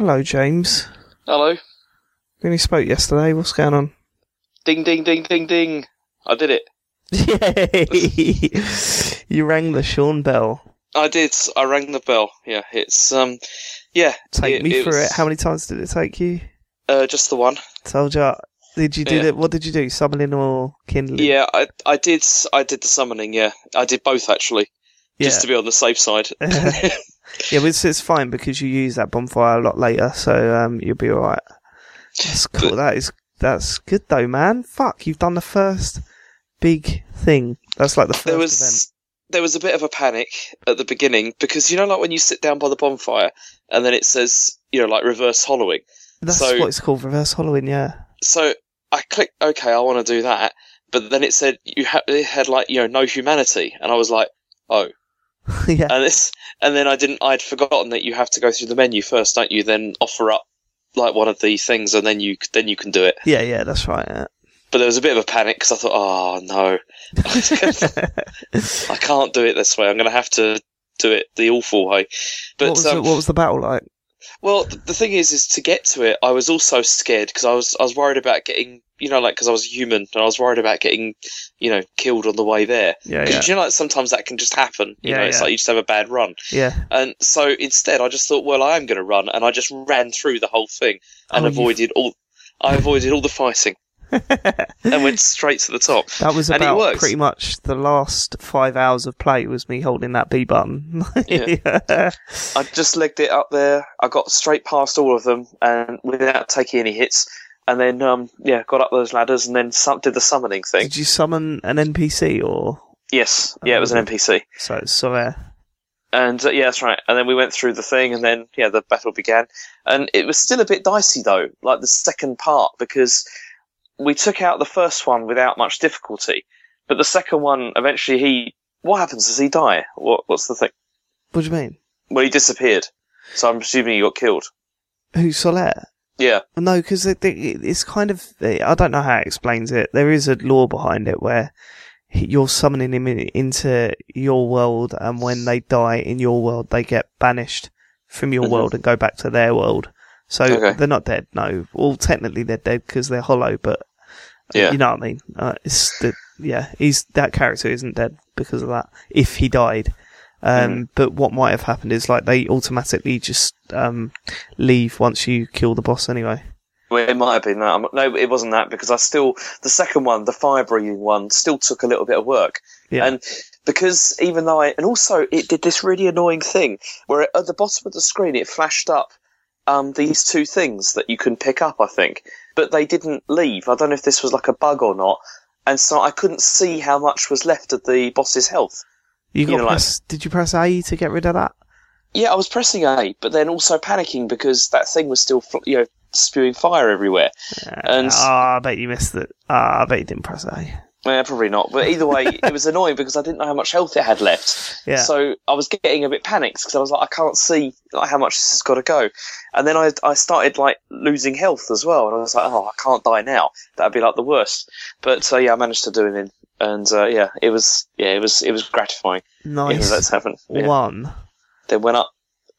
Hello, James. Hello. We only spoke yesterday. What's going on? Ding, ding, ding, ding, ding. I did it. Yay! you rang the Sean bell. I did. I rang the bell. Yeah, it's um, yeah. Take me through was, it. How many times did it take you? Uh, just the one. Told you. Did you do Yeah. it? What did you do? Summoning or kindling? Yeah, I I did. I did the summoning. Yeah, I did both actually, Yeah. just to be on the safe side. yeah, but it's, it's fine because you use that bonfire a lot later, so um, you'll be alright. That's cool. That is that's good though, man. Fuck, you've done the first big thing. That's like the first there was event. there was a bit of a panic at the beginning because you know, like when you sit down by the bonfire and then it says you know like reverse hollowing. That's so- what it's called, reverse hollowing. Yeah. So I clicked OK, I want to do that, but then it said you ha- it had like you know no humanity, and I was like, oh. yeah. and this and then I didn't I'd forgotten that you have to go through the menu first, don't you? Then offer up like one of the things, and then you then you can do it. Yeah, yeah, that's right. Yeah. But there was a bit of a panic because I thought, oh no, I can't do it this way. I'm going to have to do it the awful way. But what, was um, the, what was the battle like? well, th- the thing is, is to get to it, I was also scared because I was I was worried about getting you know like because I was human and I was worried about getting you know killed on the way there. Yeah, yeah, you know, like sometimes that can just happen. You Yeah, know, it's yeah. like you just have a bad run. yeah. And so instead, I just thought, well, I am going to run, and I just ran through the whole thing oh, and Oh, avoided all. I avoided all the fighting and went straight to the top. That was And it about pretty much the last five hours of play was me holding that B button. Yeah. I just legged it up there. I got straight past all of them, and without taking any hits. And then, um, yeah, got up those ladders, and then did the summoning thing. Did you summon an NPC or Yes, yeah, it was an NPC. so it's Solaire? And uh, yeah, that's right. And then we went through the thing, and then yeah, the battle began. And it was still a bit dicey though, like the second part, because we took out the first one without much difficulty, but the second one eventually he. What happens? Does he die? What, what's the thing? What do you mean? Well, he disappeared, so I'm assuming he got killed. Who's Solaire? Yeah, No, because it, it, it's kind of I don't know how it explains it. There is a lore behind it where you're summoning him in, into your world, and when they die in your world, they get banished from your Mhm. world and go back to their world. So Okay. they're not dead. No, well, technically they're dead because they're hollow, but Yeah. you know what I mean. Uh, it's the yeah, he's that character isn't dead because of that. If he died. Um, Mm. but what might have happened is like they automatically just um, leave once you kill the boss anyway. well, it might have been that. No, it wasn't that because I still the second one, the fire breathing one, still took a little bit of work. Yeah. And because even though I, and also it did this really annoying thing where at the bottom of the screen it flashed up um, these two things that you can pick up, I think, but they didn't leave. I don't know if this was like a bug or not. And so I couldn't see how much was left of the boss's health. You got You know, like- press, did you press A to get rid of that? Yeah, I was pressing A, but then also panicking because that thing was still, you know, spewing fire everywhere. And- Ah, I bet you missed it. Ah, I bet you didn't press A. Yeah, probably not. But either way, it was annoying because I didn't know how much health it had left. Yeah. So I was getting a bit panicked because I was like, I can't see like, how much this has got to go. And then I, I started like losing health as well. And I was like, oh, I can't die now. That'd be like the worst. But uh, yeah, I managed to do it in. And uh, yeah, it was yeah, it was it was gratifying. Yeah, Nice. that's happened. Yeah. One. Then went up,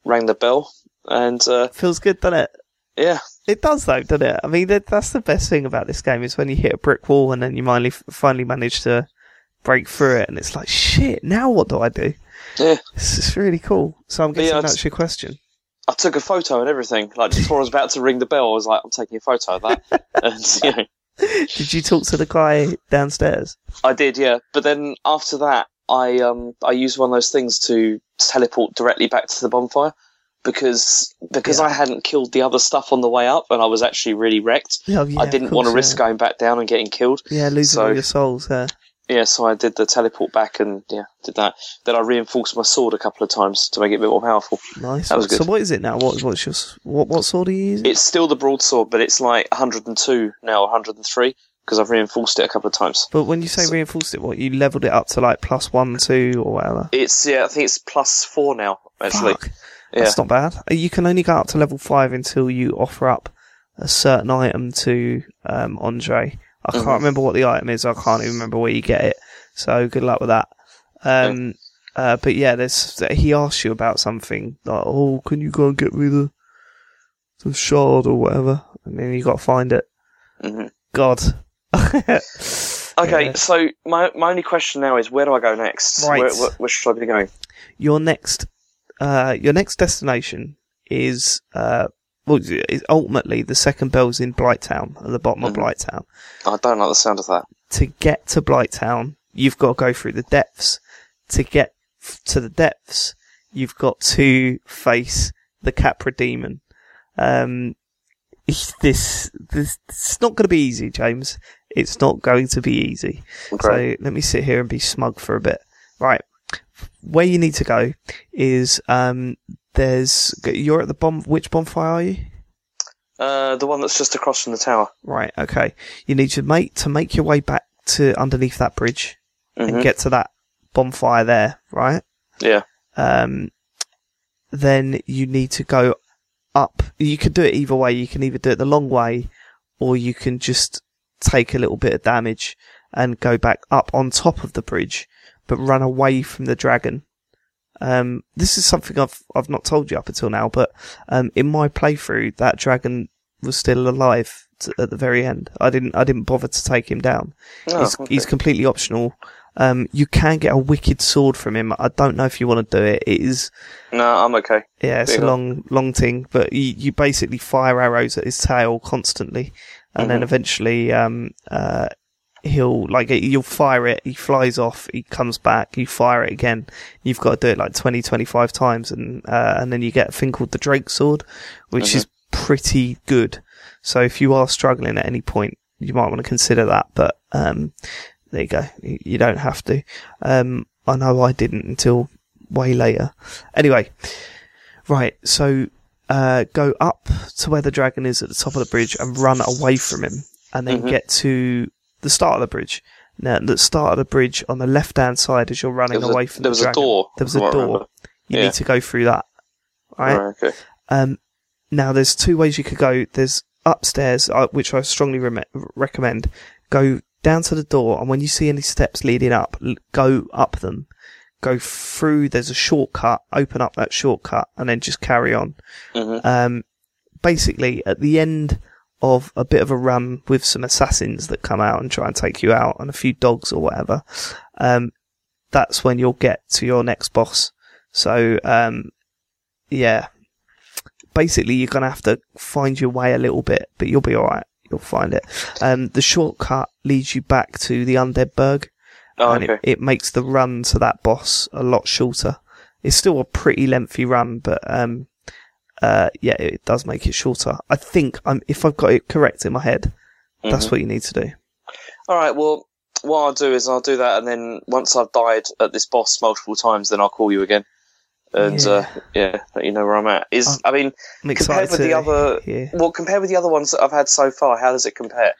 rang the bell, and uh, Feels good, doesn't it? yeah, It does though, doesn't it? I mean, that, that's the best thing about this game is when you hit a brick wall and then you finally finally manage to break through it, and it's like, shit. Now what do I do? yeah. This is really cool. So I'm Yeah, guessing it's- that's your question. I took a photo and everything. Like just before I was about to ring the bell, I was like, I'm taking a photo of that. and you know, Did you talk to the guy downstairs? I did, yeah. But then after that, I um I used one of those things to teleport directly back to the bonfire because because Yeah. I hadn't killed the other stuff on the way up and I was actually really wrecked. Oh, yeah, I didn't want to risk yeah. going back down and getting killed. Yeah, losing So- all your souls. Yeah. Yeah, so I did the teleport back and yeah, did that. Then I reinforced my sword a couple of times to make it a bit more powerful. Nice. That was good. So what is it now? What what's your what what sword are you using? It's still the broadsword, but it's like 102 now, 103 because I've reinforced it a couple of times. but when you say So- reinforced it, what you leveled it up to like plus one, two, or whatever. It's yeah, I think it's plus four now. Actually, Fuck. yeah, That's not bad. You can only go up to level five until you offer up a certain item to um, Andre. I can't Mhm. remember what the item is. I can't even remember where you get it. So good luck with that. Um, uh, but yeah, there's he asks you about something like, "Oh, can you go and get me the some shard or whatever, and then you got to find it. hmm God. Okay, Yeah. so my my only question now is where do I go next? Right. Where, where, where should I be going? your next uh your next destination is uh well ultimately the second bell's in Blighttown at the bottom of Mhm. Blighttown. I don't like the sound of that. To get to Blighttown, you've got to go through the depths. To get f- to the depths, you've got to face the Capra demon. Um this this it's not going to be easy, James. It's not going to be easy. Great. So let me sit here and be smug for a bit. Right. Where you need to go is um there's you're at the bomb which bonfire are you? Uh, the one that's just across from the tower. Right, okay. You need to make to make your way back to underneath that bridge hmm and get to that bonfire there, right? Yeah. Um then you need to go up. You could do it either way. You can either do it the long way or you can just take a little bit of damage and go back up on top of the bridge, but run away from the dragon. Um, this is something I've I've not told you up until now, but um, in my playthrough, that dragon was still alive t- at the very end. I didn't I didn't bother to take him down. Oh, he's, okay. he's completely optional. Um, you can get a wicked sword from him. I don't know if you want to do it. It is No, I'm okay. yeah, it's a long, long thing, but you, you basically fire arrows at his tail constantly, and then Mhm. eventually, um, uh, he'll like you'll fire it, he flies off, he comes back, you fire it again. You've got to do it like 20, 25 times, and uh, and then you get a thing called the Drake Sword, which Mhm. is pretty good. So if you are struggling at any point, you might want to consider that. But um, there you go, you, don't have to. Um, I know I didn't until way later. Anyway, right, so uh, go up to where the dragon is at the top of the bridge and run away from him, and then Mhm. get to the start of the bridge. Now, the start of the bridge on the left hand side as you're running away a, from there the was a door. there was a from what I door. remember. You Yeah. need to go through that. Right? Right, okay. Um, now, there's two ways you could go. There's upstairs, uh, which I strongly re- recommend. Go down to the door, and when you see any steps leading up, l- go up them. Go through. There's a shortcut. Open up that shortcut, and then just carry on. hmm Um, basically, at the end of a bit of a run with some assassins that come out and try and take you out, and a few dogs or whatever, um, that's when you'll get to your next boss. So, um, yeah, basically, you're gonna have to find your way a little bit, but you'll be alright. You'll find it. Um, the shortcut leads you back to the Undead Burg Oh, and okay. it, it makes the run to that boss a lot shorter. It's still a pretty lengthy run, but um, uh, yeah, it does make it shorter. I think um, if I've got it correct in my head, that's Mhm. what you need to do. All right. Well, what I'll do is I'll do that, and then once I've died at this boss multiple times, then I'll call you again, and Yeah. uh, yeah, let you know where I'm at. Is Um, I mean, I'm compared with to the other, hear. well, compared with the other ones that I've had so far, how does it compare?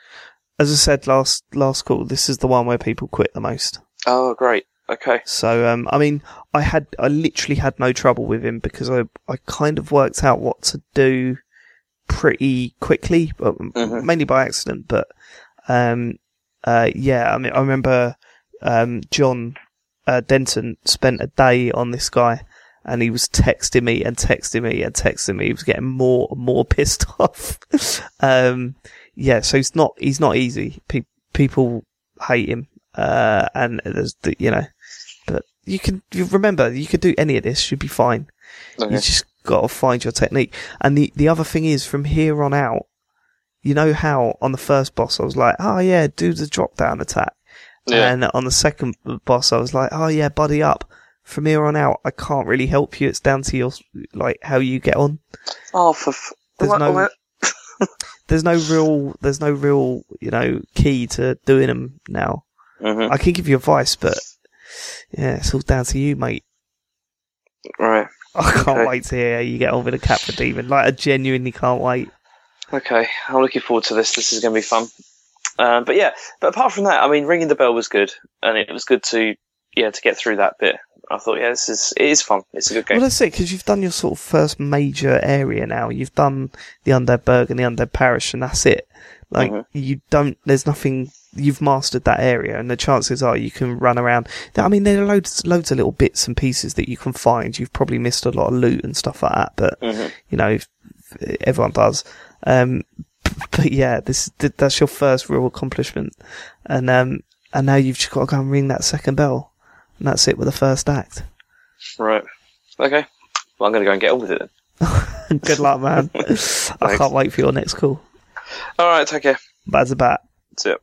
As I said last last call, this is the one where people quit the most. Oh, great. Okay. So, um, I mean, I had, I literally had no trouble with him because I, I kind of worked out what to do pretty quickly, but Mhm. mainly by accident. But, um, uh, yeah, I mean, I remember, um, John, uh, Denton spent a day on this guy and he was texting me and texting me and texting me. He was getting more and more pissed off. um, yeah, so he's not, he's not easy. Pe- people hate him. Uh, and there's the, you know, you can, you remember, you could do any of this, you'd be fine. Okay. You just gotta find your technique. And the, the other thing is, from here on out, you know how on the first boss I was like, oh yeah, do the drop down attack. Yeah. And on the second boss I was like, oh yeah, buddy up. From here on out, I can't really help you. It's down to your, like, how you get on. Oh, for. F- There's what- no- what- There's no real, there's no real, you know, key to doing them now. Mhm. I can give you advice, but yeah, it's all down to you, mate. Right. I can't Okay. wait to hear how you get on with the Capra Demon. Like, I genuinely can't wait. Okay. I'm looking forward to this. This is going to be fun. Um, but yeah, but apart from that, I mean, ringing the bell was good, and it was good to yeah to get through that bit. I thought, yeah, this is it is fun. It's a good game. Well, that's it, because you've done your sort of first major area now. You've done the Undead Burg and the Undead Parish, and that's it. Like, Mhm. you don't, there's nothing, you've mastered that area, and the chances are you can run around. I mean, there are loads, loads of little bits and pieces that you can find. You've probably missed a lot of loot and stuff like that, but, Mhm. you know, everyone does. Um, but yeah, this that's your first real accomplishment, and um, and now you've just got to go and ring that second bell, and that's it with the first act. Right. Okay. Well, I'm going to go and get on with it then. Good luck, man. I can't wait for your next call. All right. Take care. That's. That's it.